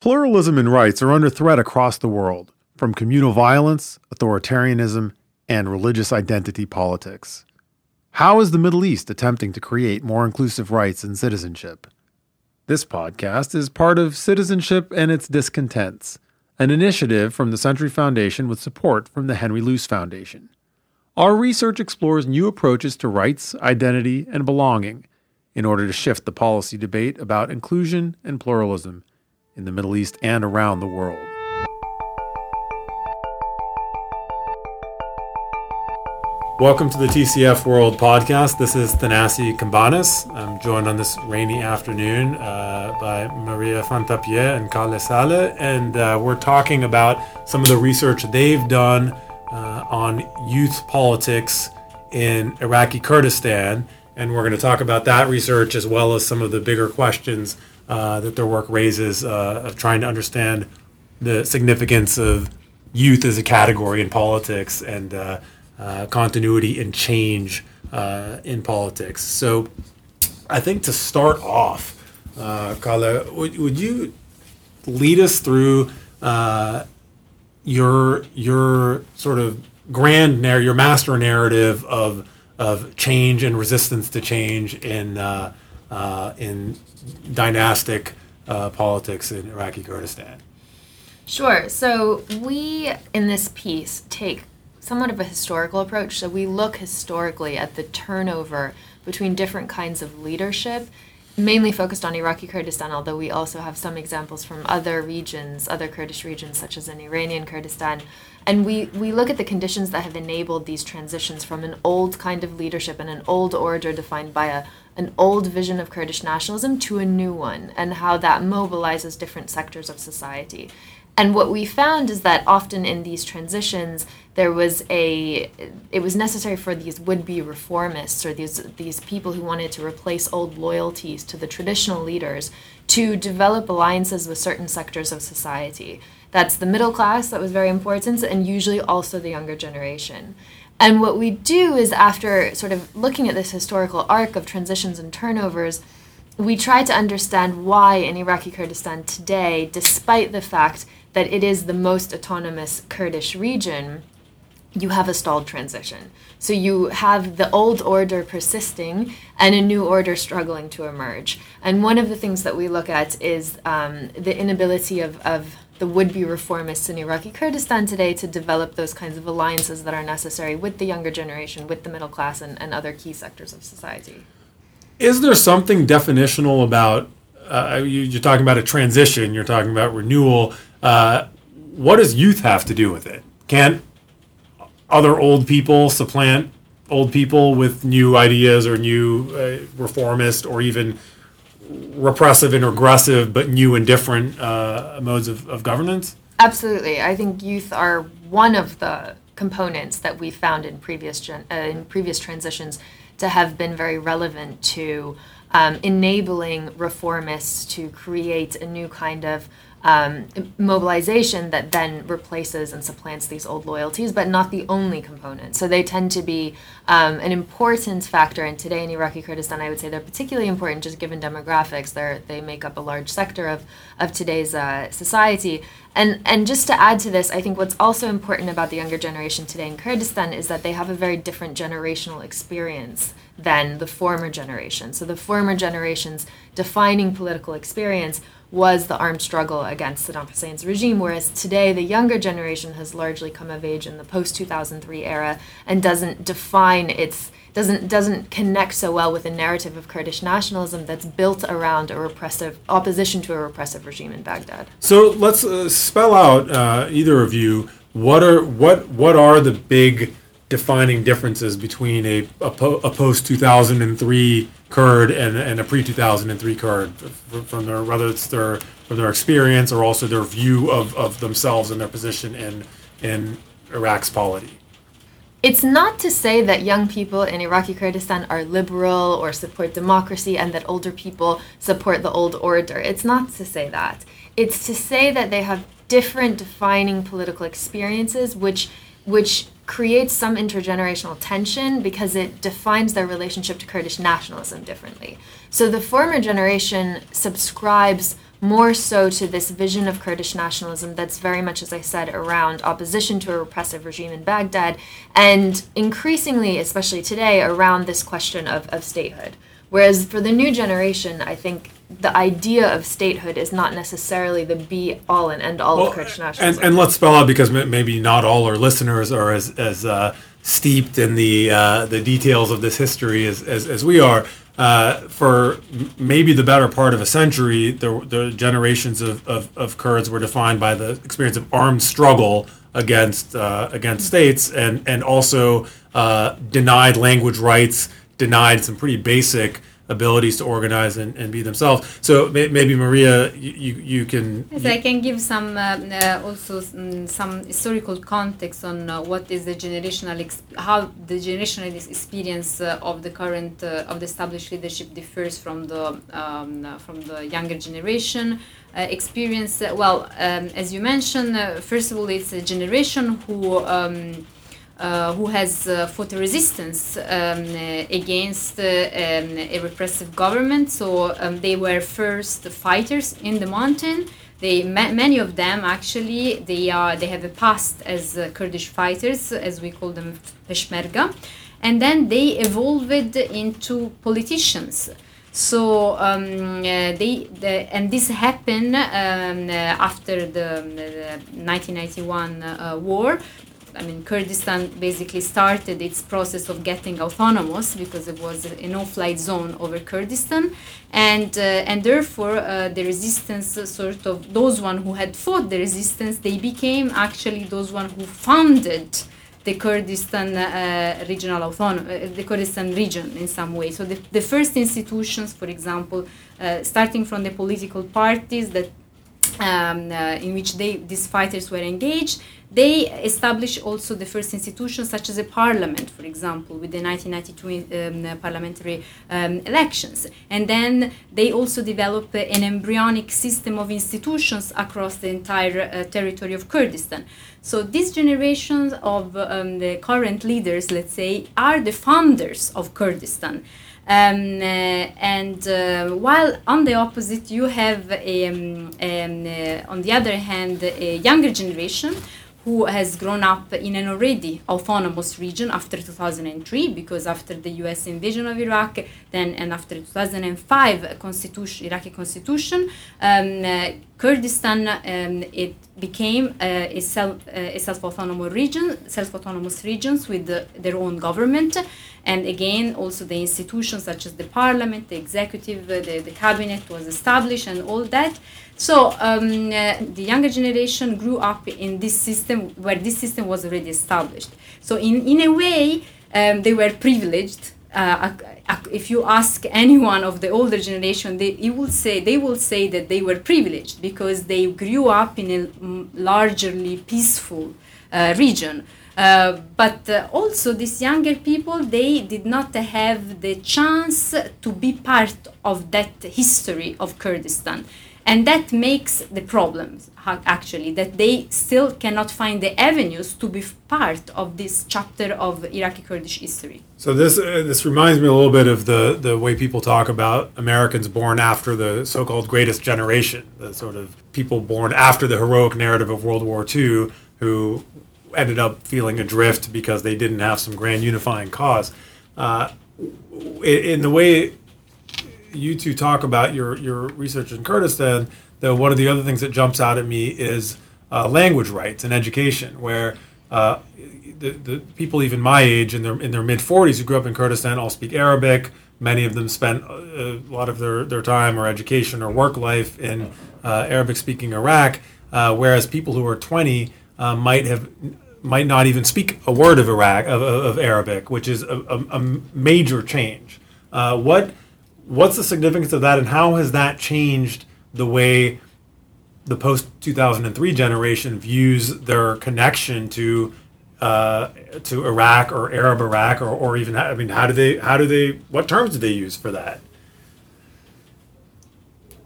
Pluralism and rights are under threat across the world from communal violence, authoritarianism, and religious identity politics. How is the Middle East attempting to create more inclusive rights and citizenship? This podcast is part of Citizenship and Its Discontents, an initiative from the Century Foundation with support from the Henry Luce Foundation. Our research explores new approaches to rights, identity, and belonging in order to shift the policy debate about inclusion and pluralism in the Middle East and around the world. Welcome to the TCF World Podcast. This is Thanasi Cambanis. I'm joined on this rainy afternoon uh, by Maria Fantappie and Cale Salih, and uh, we're talking about some of the research they've done uh, on youth politics in Iraqi Kurdistan. And we're going to talk about that research as well as some of the bigger questions uh, that their work raises uh, of trying to understand the significance of youth as a category in politics and uh, uh continuity and change uh, in politics. So, I think to start off, Cale, would, would you lead us through your your sort of grand narrative, your master narrative of of change and resistance to change in uh, in dynastic uh, politics in Iraqi Kurdistan? Sure. So we in this piece take somewhat of a historical approach. So we look historically at the turnover between different kinds of leadership, mainly focused on Iraqi Kurdistan, although we also have some examples from other regions, other Kurdish regions, such as in Iranian Kurdistan. And we, we look at the conditions that have enabled these transitions from an old kind of leadership and an old order defined by a, an old vision of Kurdish nationalism to a new one, and how that mobilizes different sectors of society. And what we found is that often in these transitions, there was a it was necessary for these would-be reformists or these these people who wanted to replace old loyalties to the traditional leaders to develop alliances with certain sectors of society that's the middle class that was very important, and usually also the younger generation. And what we do is, after sort of looking at this historical arc of transitions and turnovers, we try to understand why in Iraqi Kurdistan today, despite the fact that it is the most autonomous Kurdish region, you have a stalled transition. So you have the old order persisting and a new order struggling to emerge. And one of the things that we look at is um, the inability of, of the would-be reformists in Iraqi Kurdistan today to develop those kinds of alliances that are necessary with the younger generation, with the middle class, and, and other key sectors of society. Is there something definitional about? Uh, you, are talking about a transition. You're talking about renewal. Uh, what does youth have to do with it? Can't other old people supplant old people with new ideas or new uh, reformist or even repressive and regressive, but new and different uh, modes of, of governance? Absolutely. I think youth are one of the components that we found in previous gen- uh, in previous transitions to have been very relevant to um, enabling reformists to create a new kind of um, mobilization that then replaces and supplants these old loyalties, but not the only component. So they tend to be um, an important factor. And today in Iraqi Kurdistan, I would say they're particularly important just given demographics. They they make up a large sector of of today's uh, society. And and just to add to this, I think what's also important about the younger generation today in Kurdistan is that they have a very different generational experience than the former generation. So the former generation's defining political experience was the armed struggle against Saddam Hussein's regime, whereas today the younger generation has largely come of age in the post 2003 era and doesn't define its doesn't doesn't connect so well with the narrative of Kurdish nationalism that's built around a repressive opposition to a repressive regime in Baghdad. So let's uh, spell out uh, either of you what are what what are the big defining differences between a, a, po- a post 2003 Kurd and, and a pre 2003 Kurd from their whether it's their from their experience or also their view of, of themselves and their position in in Iraq's polity. It's not to say that young people in Iraqi Kurdistan are liberal or support democracy and that older people support the old order. It's not to say that. It's to say that they have different defining political experiences which which creates some intergenerational tension because it defines their relationship to Kurdish nationalism differently. So the former generation subscribes more so to this vision of Kurdish nationalism that's very much, as I said, around opposition to a repressive regime in Baghdad, and increasingly, especially today, around this question of, of statehood. Whereas for the new generation, I think the idea of statehood is not necessarily the be all and end all well, of Kurdish nationalism. And, and let's spell out because maybe not all our listeners are as, as uh, steeped in the uh, the details of this history as, as, as we are. Uh, for maybe the better part of a century, the, the generations of, of, of, Kurds were defined by the experience of armed struggle against uh, against states, and and also uh, denied language rights, denied some pretty basic abilities to organize and, and be themselves. So may, maybe Maria, you, you can. Yes, you, I can give some uh, uh, also um, some historical context on uh, what is the generational how the generational experience uh, of the current uh, of the established leadership differs from the um, uh, from the younger generation. experience well um, as you mentioned first of all it's a generation who um, uh, who has uh, fought resistance um, against uh, um, a repressive government. So um, they were first fighters in the mountain. They many of them actually they are they have a past as uh, Kurdish fighters, as we call them Peshmerga, and then they evolved into politicians. So um, uh, they the, and this happened um, uh, after the, the 1991 uh, war I mean, Kurdistan basically started its process of getting autonomous because it was a no-flight zone over Kurdistan, and uh, and therefore uh, the resistance, uh, sort of those one who had fought the resistance, they became actually those one who founded the Kurdistan uh, regional autonomy, uh, the Kurdistan region in some way. So the, the first institutions, for example, uh, starting from the political parties that um, in which they these fighters were engaged they established also the first institutions such as a parliament, for example, with the 1992 um, parliamentary um, elections. And then they also developed an embryonic system of institutions across the entire uh, territory of Kurdistan. So these generations of um, the current leaders, let's say, are the founders of Kurdistan. Um, uh, and uh, while on the opposite, you have, um, um, uh, on the other hand, a younger generation who has grown up in an already autonomous region after 2003 because after the US invasion of Iraq then and after 2005 constitution Iraqi constitution um, uh, Kurdistan um, it became uh, a self uh, a self-autonomous region self-autonomous regions with the, their own government and again also the institutions such as the parliament the executive uh, the, the cabinet was established and all that so um, uh, the younger generation grew up in this system where this system was already established. So in, in a way, um, they were privileged. Uh, if you ask anyone of the older generation, they will say they will say that they were privileged because they grew up in a largely peaceful uh, region. Uh, but uh, also these younger people they did not have the chance to be part of that history of kurdistan and that makes the problem actually that they still cannot find the avenues to be part of this chapter of Iraqi Kurdish history. So this uh, this reminds me a little bit of the the way people talk about Americans born after the so-called greatest generation, the sort of people born after the heroic narrative of World War II who ended up feeling adrift because they didn't have some grand unifying cause. Uh, in the way you two talk about your your research in Kurdistan, though one of the other things that jumps out at me is uh, language rights and education, where uh, the, the people even my age in their in their mid 40s who grew up in Kurdistan all speak Arabic. Many of them spent uh, a lot of their, their time or education or work life in uh, Arabic speaking Iraq, uh, whereas people who are 20 uh, might have might not even speak a word of Iraq of, of Arabic, which is a, a, a major change. what what's the significance of that, and how has that changed the way the post 2003 generation views their connection to uh, to Iraq or Arab Iraq or, or even I mean how do they how do they what terms do they use for that?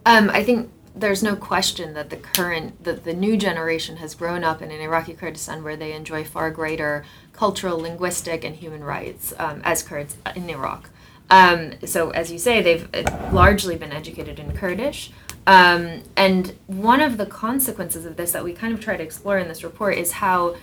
Um, I think there's no question that the current that the new generation has grown up in an Iraqi Kurdistan where they enjoy far greater cultural, linguistic, and human rights um, as Kurds in Iraq. Um, so, as you say, they've uh, largely been educated in Kurdish. Um, and one of the consequences of this that we kind of try to explore in this report is how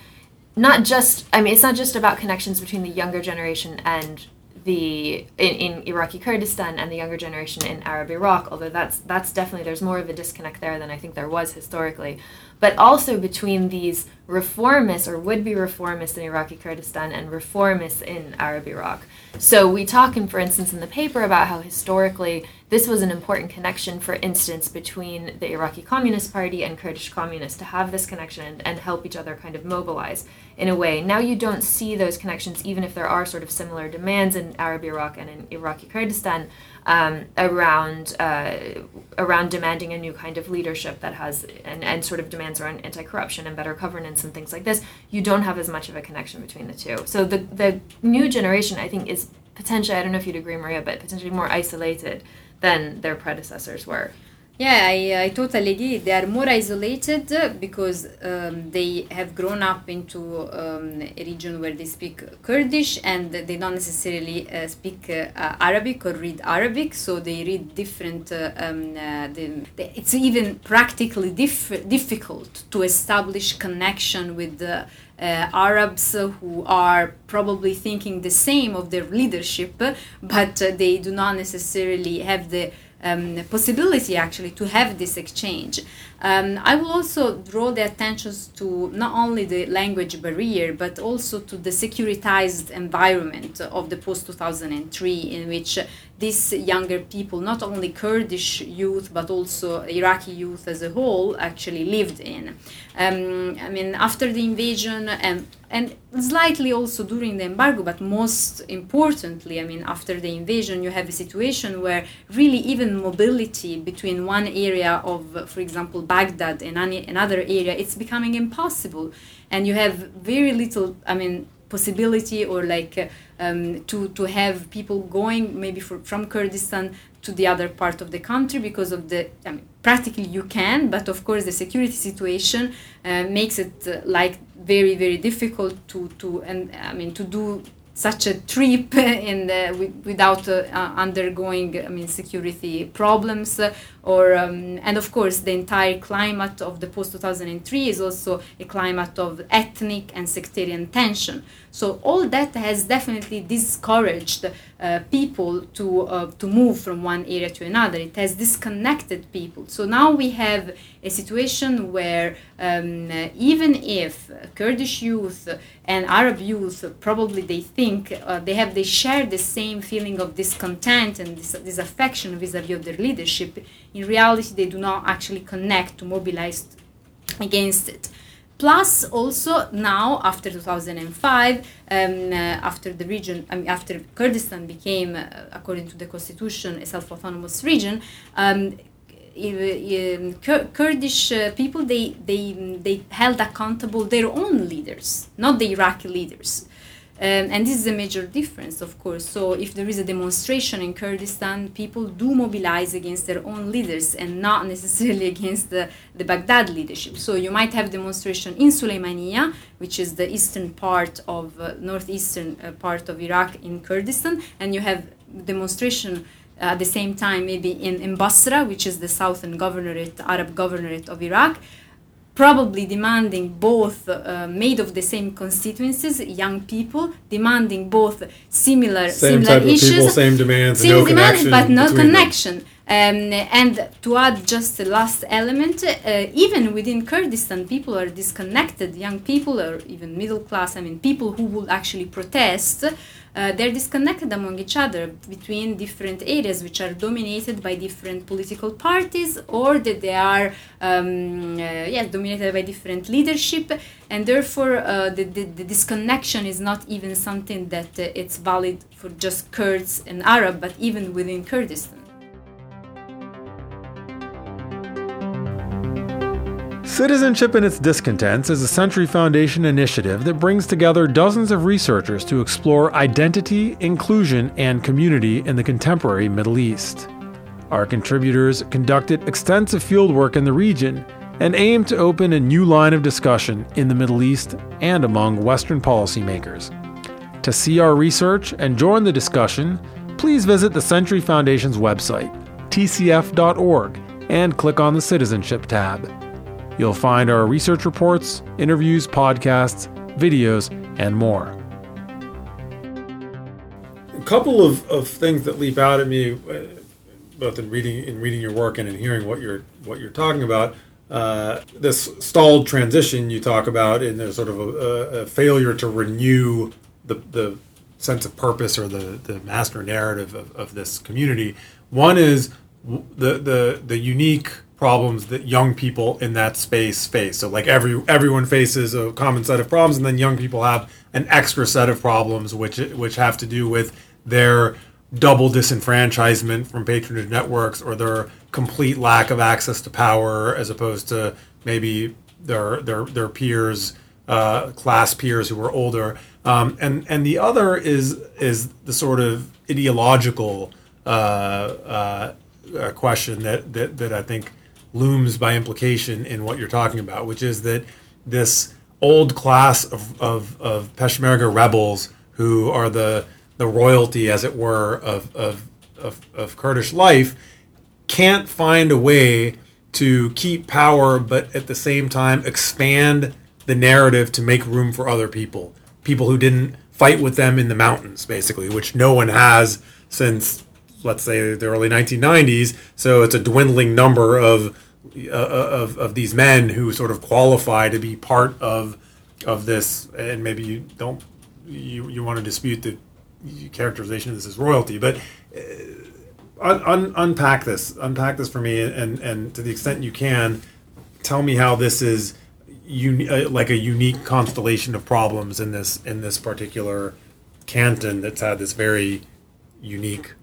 not just I mean it's not just about connections between the younger generation and the in, in Iraqi Kurdistan and the younger generation in Arab Iraq, although that's that's definitely there's more of a disconnect there than I think there was historically, but also between these reformists or would-be reformists in Iraqi Kurdistan and reformists in Arab Iraq. So we talk, in, for instance, in the paper about how historically this was an important connection, for instance, between the Iraqi Communist Party and Kurdish communists to have this connection and, help each other kind of mobilize in a way. Now you don't see those connections, even if there are sort of similar demands in Arab Iraq and in Iraqi Kurdistan um, around uh, around demanding a new kind of leadership that has and, and sort of demands around anti-corruption and better governance and things like this. You don't have as much of a connection between the two. So the the new generation, I think, is potentially I don't know if you'd agree, Maria, but potentially more isolated than their predecessors were. Yeah, I, I totally agree. They are more isolated because um, they have grown up into um, a region where they speak Kurdish and they don't necessarily uh, speak uh, Arabic or read Arabic, so they read different. Uh, um, uh, it's even practically diff- difficult to establish connection with the Arabs who are probably thinking the same of their leadership, but uh, they do not necessarily have the um, possibility actually to have this exchange. Um, I will also draw the attention to not only the language barrier but also to the securitized environment of the post 2003 in which these younger people, not only Kurdish youth but also Iraqi youth as a whole, actually lived in. Um, I mean, after the invasion and and slightly also during the embargo, but most importantly, I mean, after the invasion, you have a situation where really even mobility between one area of, for example, Baghdad and another area, it's becoming impossible, and you have very little, I mean, possibility or like um, to to have people going maybe for, from Kurdistan to the other part of the country because of the I mean, practically you can but of course the security situation uh, makes it uh, like very very difficult to to and I mean to do such a trip in the, without uh, undergoing I mean security problems. uh, or um, and of course the entire climate of the post 2003 is also a climate of ethnic and sectarian tension. So all that has definitely discouraged uh, people to uh, to move from one area to another. It has disconnected people. So now we have a situation where um, even if Kurdish youth and Arab youth probably they think uh, they have they share the same feeling of discontent and dis- disaffection vis-a-vis of their leadership in reality they do not actually connect to mobilize against it plus also now after 2005 um, uh, after the region I mean, after kurdistan became uh, according to the constitution a self-autonomous region um, Kurdish uh, people they they they held accountable their own leaders, not the Iraqi leaders. Um, and this is a major difference, of course. So, if there is a demonstration in Kurdistan, people do mobilize against their own leaders and not necessarily against the, the Baghdad leadership. So, you might have demonstration in Suleimania, which is the eastern part of uh, northeastern uh, part of Iraq in Kurdistan, and you have demonstration at the same time maybe in, in Basra, which is the southern governorate, Arab governorate of Iraq, probably demanding both uh, made of the same constituencies, young people, demanding both similar same similar issues, people, same demands, same no demands, connection but no between them. Um, and to add just the last element, uh, even within Kurdistan, people are disconnected. Young people, or even middle class, I mean, people who would actually protest uh, they're disconnected among each other between different areas which are dominated by different political parties or that they are um, uh, yes, dominated by different leadership and therefore uh, the, the, the, disconnection is not even something that uh, it's valid for just Kurds and Arab but even within Kurdistan. Citizenship and its Discontents is a Century Foundation initiative that brings together dozens of researchers to explore identity, inclusion, and community in the contemporary Middle East. Our contributors conducted extensive fieldwork in the region and aim to open a new line of discussion in the Middle East and among Western policymakers. To see our research and join the discussion, please visit the Century Foundation's website, tcf.org and click on the Citizenship tab. You'll find our research reports, interviews, podcasts, videos, and more. A couple of, of things that leap out at me, uh, both in reading in reading your work and in hearing what you're what you're talking about. Uh, this stalled transition you talk about in a sort of a, a, failure to renew the, the sense of purpose or the, the master narrative of, of this community. One is the, the, the unique problems that young people in that space face. So like every everyone faces a common set of problems, and then young people have an extra set of problems, which which have to do with their double disenfranchisement from patronage networks or their complete lack of access to power as opposed to maybe their their their peers uh, class peers who were older um, and and the other is is the sort of ideological uh, uh, uh, question that, that that I think looms by implication in what you're talking about which is that this old class of, of, of Peshmerga rebels who are the the royalty, as it were, of, of, of, of Kurdish life, can't find a way to keep power, but at the same time expand the narrative to make room for other people. People who didn't fight with them in the mountains, basically, which no one has since, let's say, the early 1990s. So it's a dwindling number of, uh, of, of these men who sort of qualify to be part of, of this. And maybe you don't, you, you want to dispute the characterization of this as royalty, but uh, un, un, unpack this, unpack this for me, and and to the extent you can, tell me how this is uni- uh, like a unique constellation of problems in this in this particular canton that's had this very unique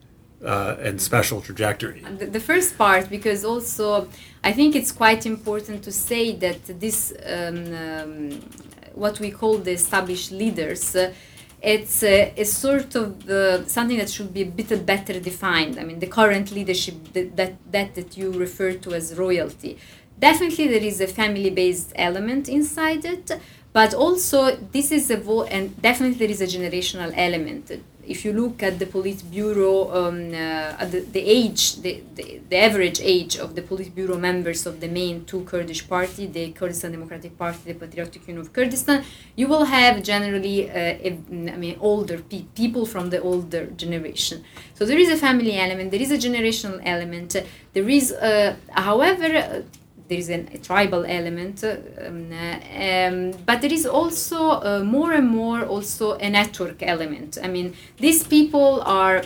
uh, and special trajectory. The, the, first part, because also I think it's quite important to say that this, um, um, what we call the established leaders, uh, it's a sort of uh, something that should be a bit better defined. I mean, the current leadership that, that, that, that you refer to as royalty. Definitely, there is a family based element inside it, but also this is a vo- and definitely there is a generational element if you look at the Politburo, um, uh, at the, the age, the, the, the, average age of the Politburo members of the main two Kurdish party, the Kurdistan Democratic Party, the Patriotic Union of Kurdistan, you will have generally, uh, a, I mean, older pe- people from the older generation. So there is a family element, there is a generational element. There is, uh, however, there is a tribal element, um, um, but there is also uh, more and more also a network element. I mean, these people are.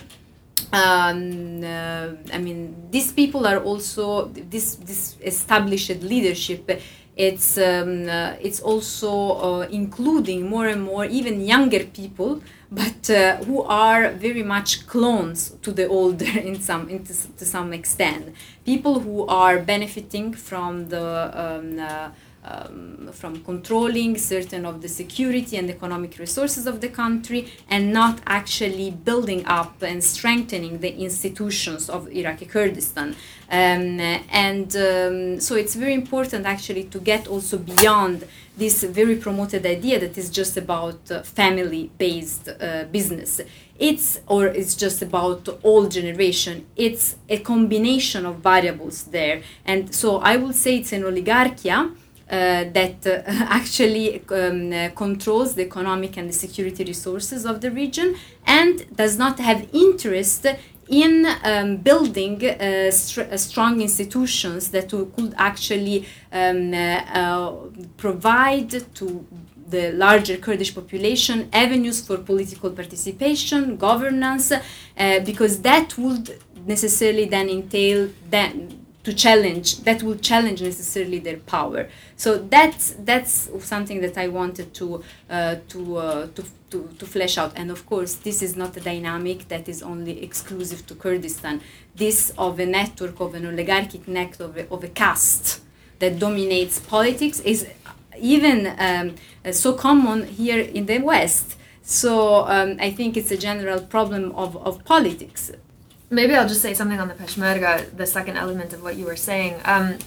Um, uh, I mean, these people are also this this established leadership it's um, uh, it's also uh, including more and more even younger people but uh, who are very much clones to the older in some in to, to some extent. People who are benefiting from the um, uh, um, from controlling certain of the security and economic resources of the country and not actually building up and strengthening the institutions of Iraqi Kurdistan. Um, and um, so it's very important actually to get also beyond this very promoted idea that is just about uh, family based uh, business. It's or it's just about old generation. It's a combination of variables there. And so i would say it's an oligarchia uh, that uh, actually um, uh, controls the economic and the security resources of the region and does not have interest in um, building uh, st- strong institutions that could actually um, uh, provide to the larger Kurdish population avenues for political participation, governance, because that would necessarily then entail then to challenge that will challenge necessarily their power. So that's that's something that i wanted to uh, to, uh, to to to flesh out. And of course this is not a dynamic that is only exclusive to kurdistan. This of a network of an oligarchic network of a, of a caste that dominates politics is even um, so common here in the west. So um, i think it's a general problem of, of politics maybe I'll just say something on the Peshmerga, the second element of what you were saying. Um,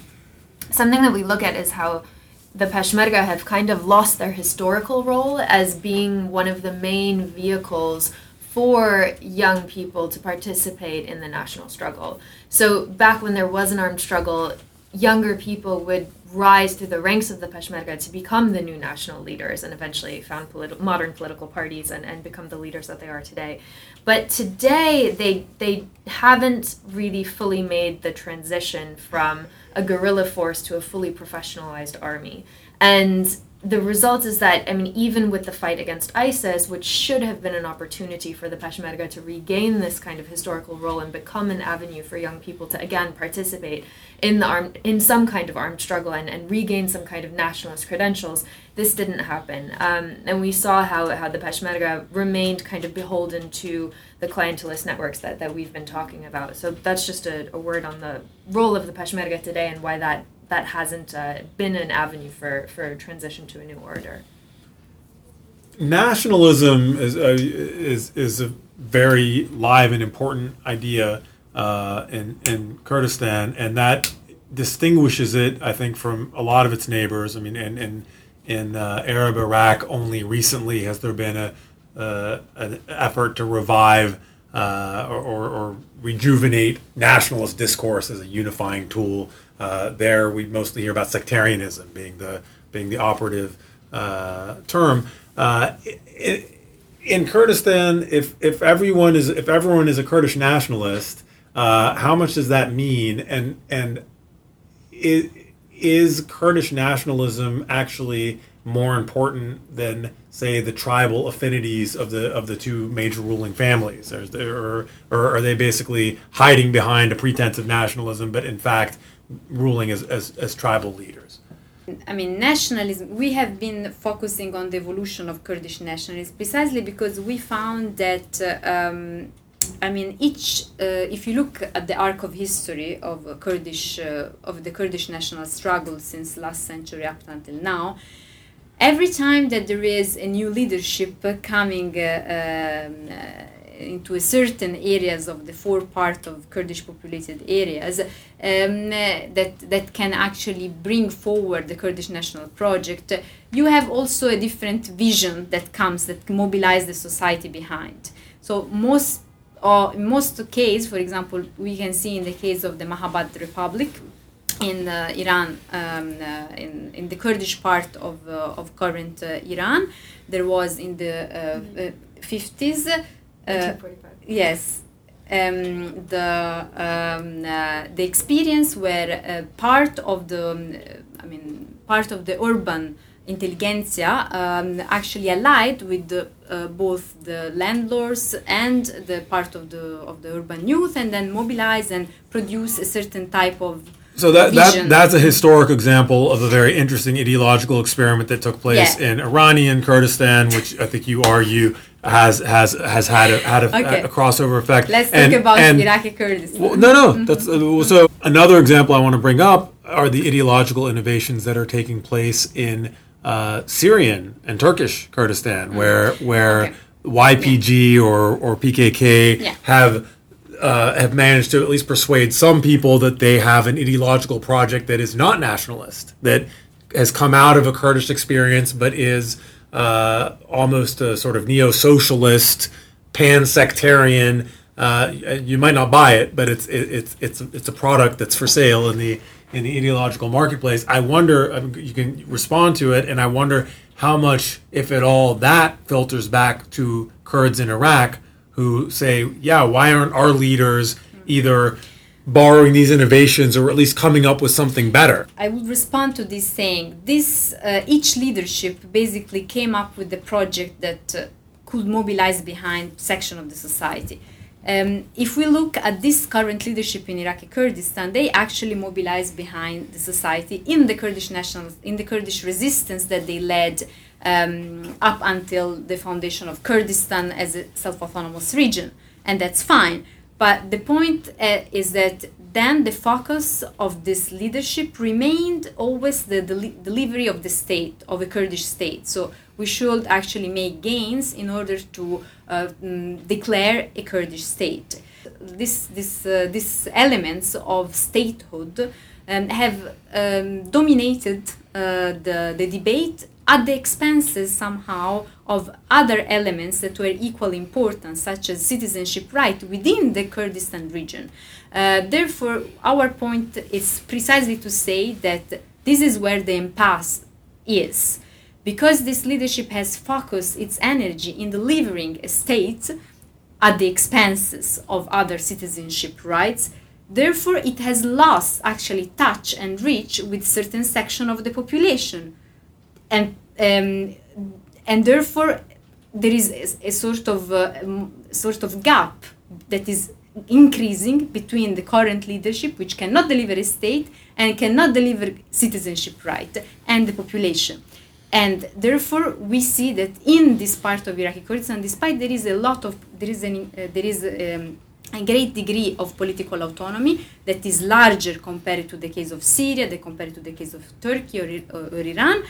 something that we look at is how the Peshmerga have kind of lost their historical role as being one of the main vehicles for young people to participate in the national struggle. So back when there was an armed struggle, younger people would rise through the ranks of the Peshmerga to become the new national leaders and eventually found politi- modern political parties and, and become the leaders that they are today. But today, they, they haven't really fully made the transition from a guerrilla force to a fully professionalized army. And the result is that, I mean, even with the fight against ISIS, which should have been an opportunity for the Peshmerga to regain this kind of historical role and become an avenue for young people to again participate in the armed, in some kind of armed struggle and, and regain some kind of nationalist credentials, this didn't happen. Um, and we saw how, how the Peshmerga remained kind of beholden to the clientelist networks that, that we've been talking about. So that's just a, a word on the role of the Peshmerga today and why that that hasn't uh, been an avenue for, for transition to a new order. Nationalism is a, is is a very live and important idea uh, in in Kurdistan, and that distinguishes it, I think, from a lot of its neighbors. I mean, in in, in uh, Arab Iraq, only recently has there been a uh, an effort to revive uh, or, or, or, rejuvenate nationalist discourse as a unifying tool. Uh, there, we mostly hear about sectarianism being the being the operative uh, term. Uh, it, in Kurdistan, if if everyone is if everyone is a Kurdish nationalist, uh, how much does that mean? And and is, is Kurdish nationalism actually more important than say the tribal affinities of the of the two major ruling families or, or, or are they basically hiding behind a pretense of nationalism but in fact ruling as, as, as tribal leaders? I mean, nationalism, we have been focusing on the evolution of Kurdish nationalism precisely because we found that, uh, um, I mean, each, uh, if you look at the arc of history of Kurdish, uh, of the Kurdish national struggle since last century up until now, every time that there is a new leadership coming uh, um, uh, into a certain areas of the four part of Kurdish populated areas um, that that can actually bring forward the Kurdish national project. You have also a different vision that comes that mobilizes the society behind. So most or in most case, for example, we can see in the case of the Mahabad Republic, in uh, Iran, um, uh, in, in the Kurdish part of, uh, of current Iran. There was in the 50s. Yes. Um, the um, the experience where part of the um, I mean part of the urban intelligentsia um, actually allied with the, uh, both the landlords and the part of the of the urban youth and then mobilize and produce a certain type of so that, that that's a historic example of a very interesting ideological experiment that took place yeah. in Iranian Kurdistan, which I think you argue has has has had a, had a, okay. a, a crossover effect. Let's and, talk about and, Iraqi Kurdistan. Well, no, no, mm-hmm. that's uh, so. Another example I want to bring up are the ideological innovations that are taking place in uh, Syrian and Turkish Kurdistan, mm-hmm. where where okay. YPG yeah. or or PKK yeah. have uh, have managed to at least persuade some people that they have an ideological project that is not nationalist, that has come out of a Kurdish experience, but is uh, almost a sort of neo socialist, pan sectarian. Uh, you might not buy it, but it's it, it's it's it's a product that's for sale in the in the ideological marketplace. I wonder I mean, you can respond to it, and I wonder how much, if at all, that filters back to Kurds in Iraq who say, yeah, why aren't our leaders either borrowing these innovations or at least coming up with something better? I would respond to this saying this uh, each leadership basically came up with the project that uh, could mobilize behind section of the society. Um, if we look at this current leadership in Iraqi Kurdistan, they actually mobilized behind the society in the Kurdish national, in the Kurdish resistance that they led um, up until the foundation of Kurdistan as a self autonomous region, and that's fine. But the point uh, is that then the focus of this leadership remained always the del- delivery of the state, of a Kurdish state. So we should actually make gains in order to uh, mm, declare a Kurdish state. This, this, uh, these elements of statehood um, have um, dominated uh, the, the debate at the expenses somehow of other elements that were equally important, such as citizenship right within the Kurdistan region. Uh, therefore, our point is precisely to say that this is where the impasse is. Because this leadership has focused its energy in delivering a state at the expenses of other citizenship rights, therefore it has lost actually touch and reach with certain section of the population and um, and therefore there is a, a sort of uh, sort of gap that is increasing between the current leadership which cannot deliver a state and cannot deliver citizenship right and the population and therefore we see that in this part of iraqi kurdistan despite there is a lot of there is an uh, there is um, a great degree of political autonomy that is larger compared to the case of Syria, compared to the case of Turkey or, or, or Iran.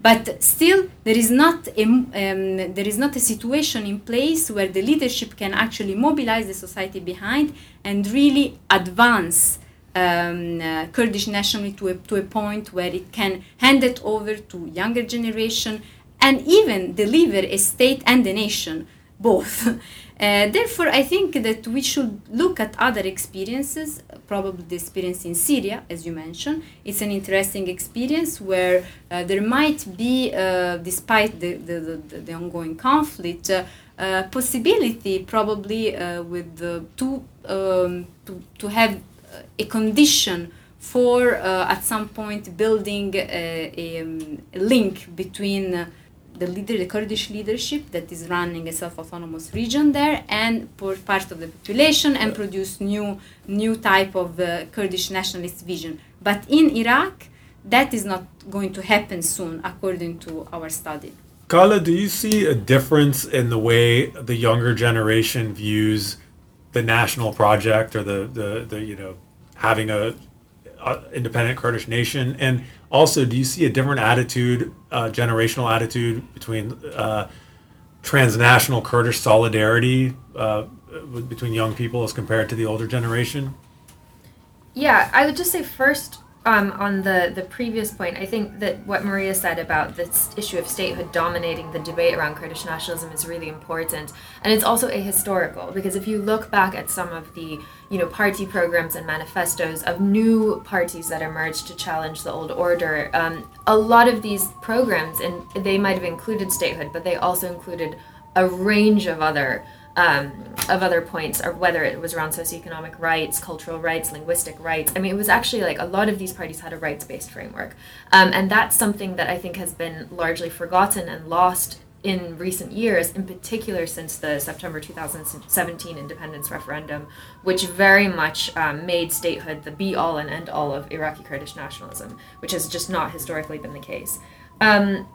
But still, there is not a um, there is not a situation in place where the leadership can actually mobilize the society behind and really advance um, uh, Kurdish nationalism to a, to a point where it can hand it over to younger generation and even deliver a state and a nation both. Uh, therefore, I think that we should look at other experiences, probably the experience in Syria, as you mentioned. It's an interesting experience where uh, there might be, uh, despite the, the, the, the, ongoing conflict, uh, uh, possibility probably uh, with the, to, um, to, to have a condition for at some point building a, a, um, a link between the leader, the Kurdish leadership that is running a self-autonomous region there, and for part of the population, and produce new new type of uh, Kurdish nationalist vision. But in Iraq, that is not going to happen soon, according to our study. Cale, do you see a difference in the way the younger generation views the national project or the, the, the you know having a, a independent Kurdish nation and also, do you see a different attitude, uh, generational attitude between uh, transnational Kurdish solidarity uh, between young people as compared to the older generation? Yeah, I would just say first, um, on the, the previous point, I think that what Maria said about this issue of statehood dominating the debate around Kurdish nationalism is really important. And it's also ahistorical because if you look back at some of the you know party programs and manifestos of new parties that emerged to challenge the old order, um, a lot of these programs, and they might have included statehood, but they also included a range of other um, of other points, or whether it was around socioeconomic rights, cultural rights, linguistic rights. I mean, it was actually like a lot of these parties had a rights based framework. Um, and that's something that I think has been largely forgotten and lost in recent years, in particular since the September 2017 independence referendum, which very much um, made statehood the be all and end all of Iraqi Kurdish nationalism, which has just not historically been the case. Um,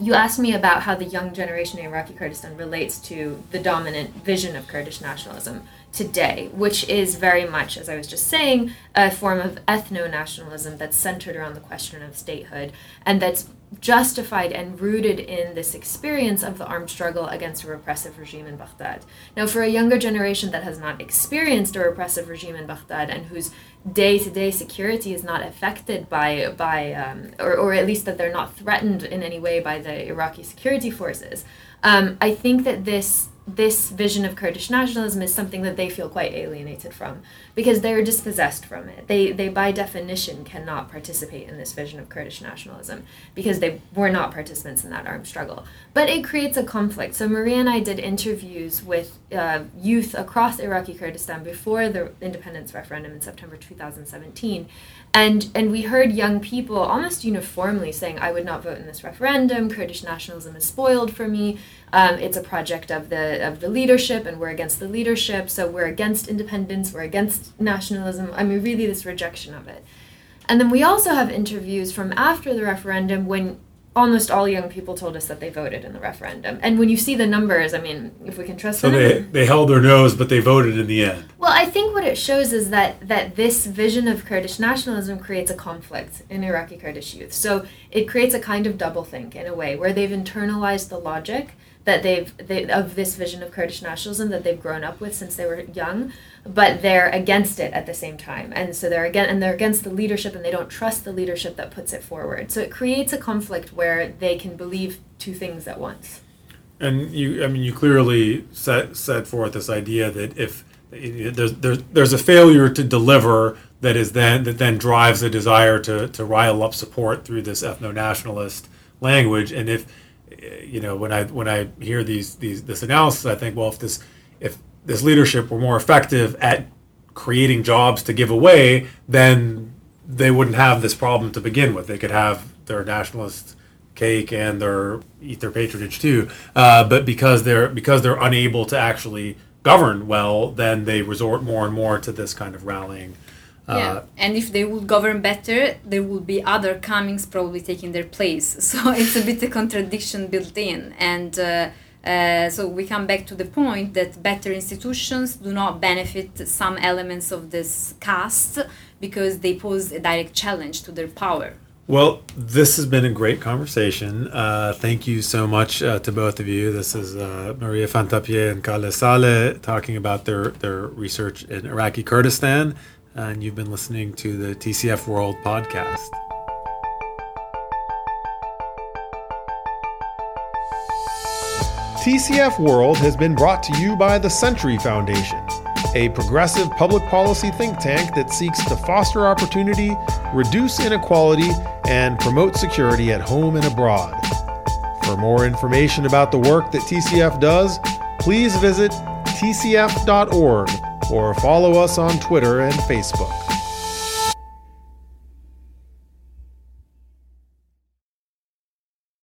you asked me about how the young generation in Iraqi Kurdistan relates to the dominant vision of Kurdish nationalism today, which is very much, as I was just saying, a form of ethno nationalism that's centered around the question of statehood and that's justified and rooted in this experience of the armed struggle against a repressive regime in Baghdad. Now, for a younger generation that has not experienced a repressive regime in Baghdad and whose day-to-day security is not affected by by um, or, or at least that they're not threatened in any way by the Iraqi security forces, um, I think that this this vision of Kurdish nationalism is something that they feel quite alienated from because they're dispossessed from it. They, they by definition cannot participate in this vision of Kurdish nationalism because they were not participants in that armed struggle. But it creates a conflict. So Maria and I did interviews with uh, youth across Iraqi Kurdistan before the independence referendum in September 2017, and and we heard young people almost uniformly saying, "I would not vote in this referendum. Kurdish nationalism is spoiled for me. Um, it's a project of the of the leadership, and we're against the leadership. So we're against independence. We're against nationalism. I mean, really, this rejection of it." And then we also have interviews from after the referendum when almost all young people told us that they voted in the referendum. And when you see the numbers, I mean, if we can trust so them. they they held their nose, but they voted in the end. Well, I think what it shows is that that this vision of Kurdish nationalism creates a conflict in Iraqi Kurdish youth. So it creates a kind of doublethink in a way where they've internalized the logic that they've they, of this vision of Kurdish nationalism that they've grown up with since they were young, but they're against it at the same time, and so they're again and they're against the leadership, and they don't trust the leadership that puts it forward. So it creates a conflict where they can believe two things at once. And you, I mean, you clearly set set forth this idea that if there's there's there's a failure to deliver that is then that then drives a desire to to rile up support through this ethno nationalist language, and if you know when I when I hear these these this analysis, I think well if this if this leadership were more effective at creating jobs to give away, then they wouldn't have this problem to begin with. They could have their nationalist cake and their eat their patronage too. Uh, but because they're because they're unable to actually govern well, then they resort more and more to this kind of rallying. Uh, yeah, and if they would govern better, there would be other comings probably taking their place. So it's a bit a contradiction built in, and uh, uh, so we come back to the point that better institutions do not benefit some elements of this caste because they pose a direct challenge to their power. Well, this has been a great conversation. Uh, thank you so much uh, to both of you. This is uh, Maria Fantappie and Cale Salih talking about their, their research in Iraqi Kurdistan. And you've been listening to the TCF World podcast. TCF World has been brought to you by the Century Foundation a progressive public policy think tank that seeks to foster opportunity, reduce inequality, and promote security at home and abroad. For more information about the work that TCF does, please visit tcf.org or follow us on Twitter and Facebook.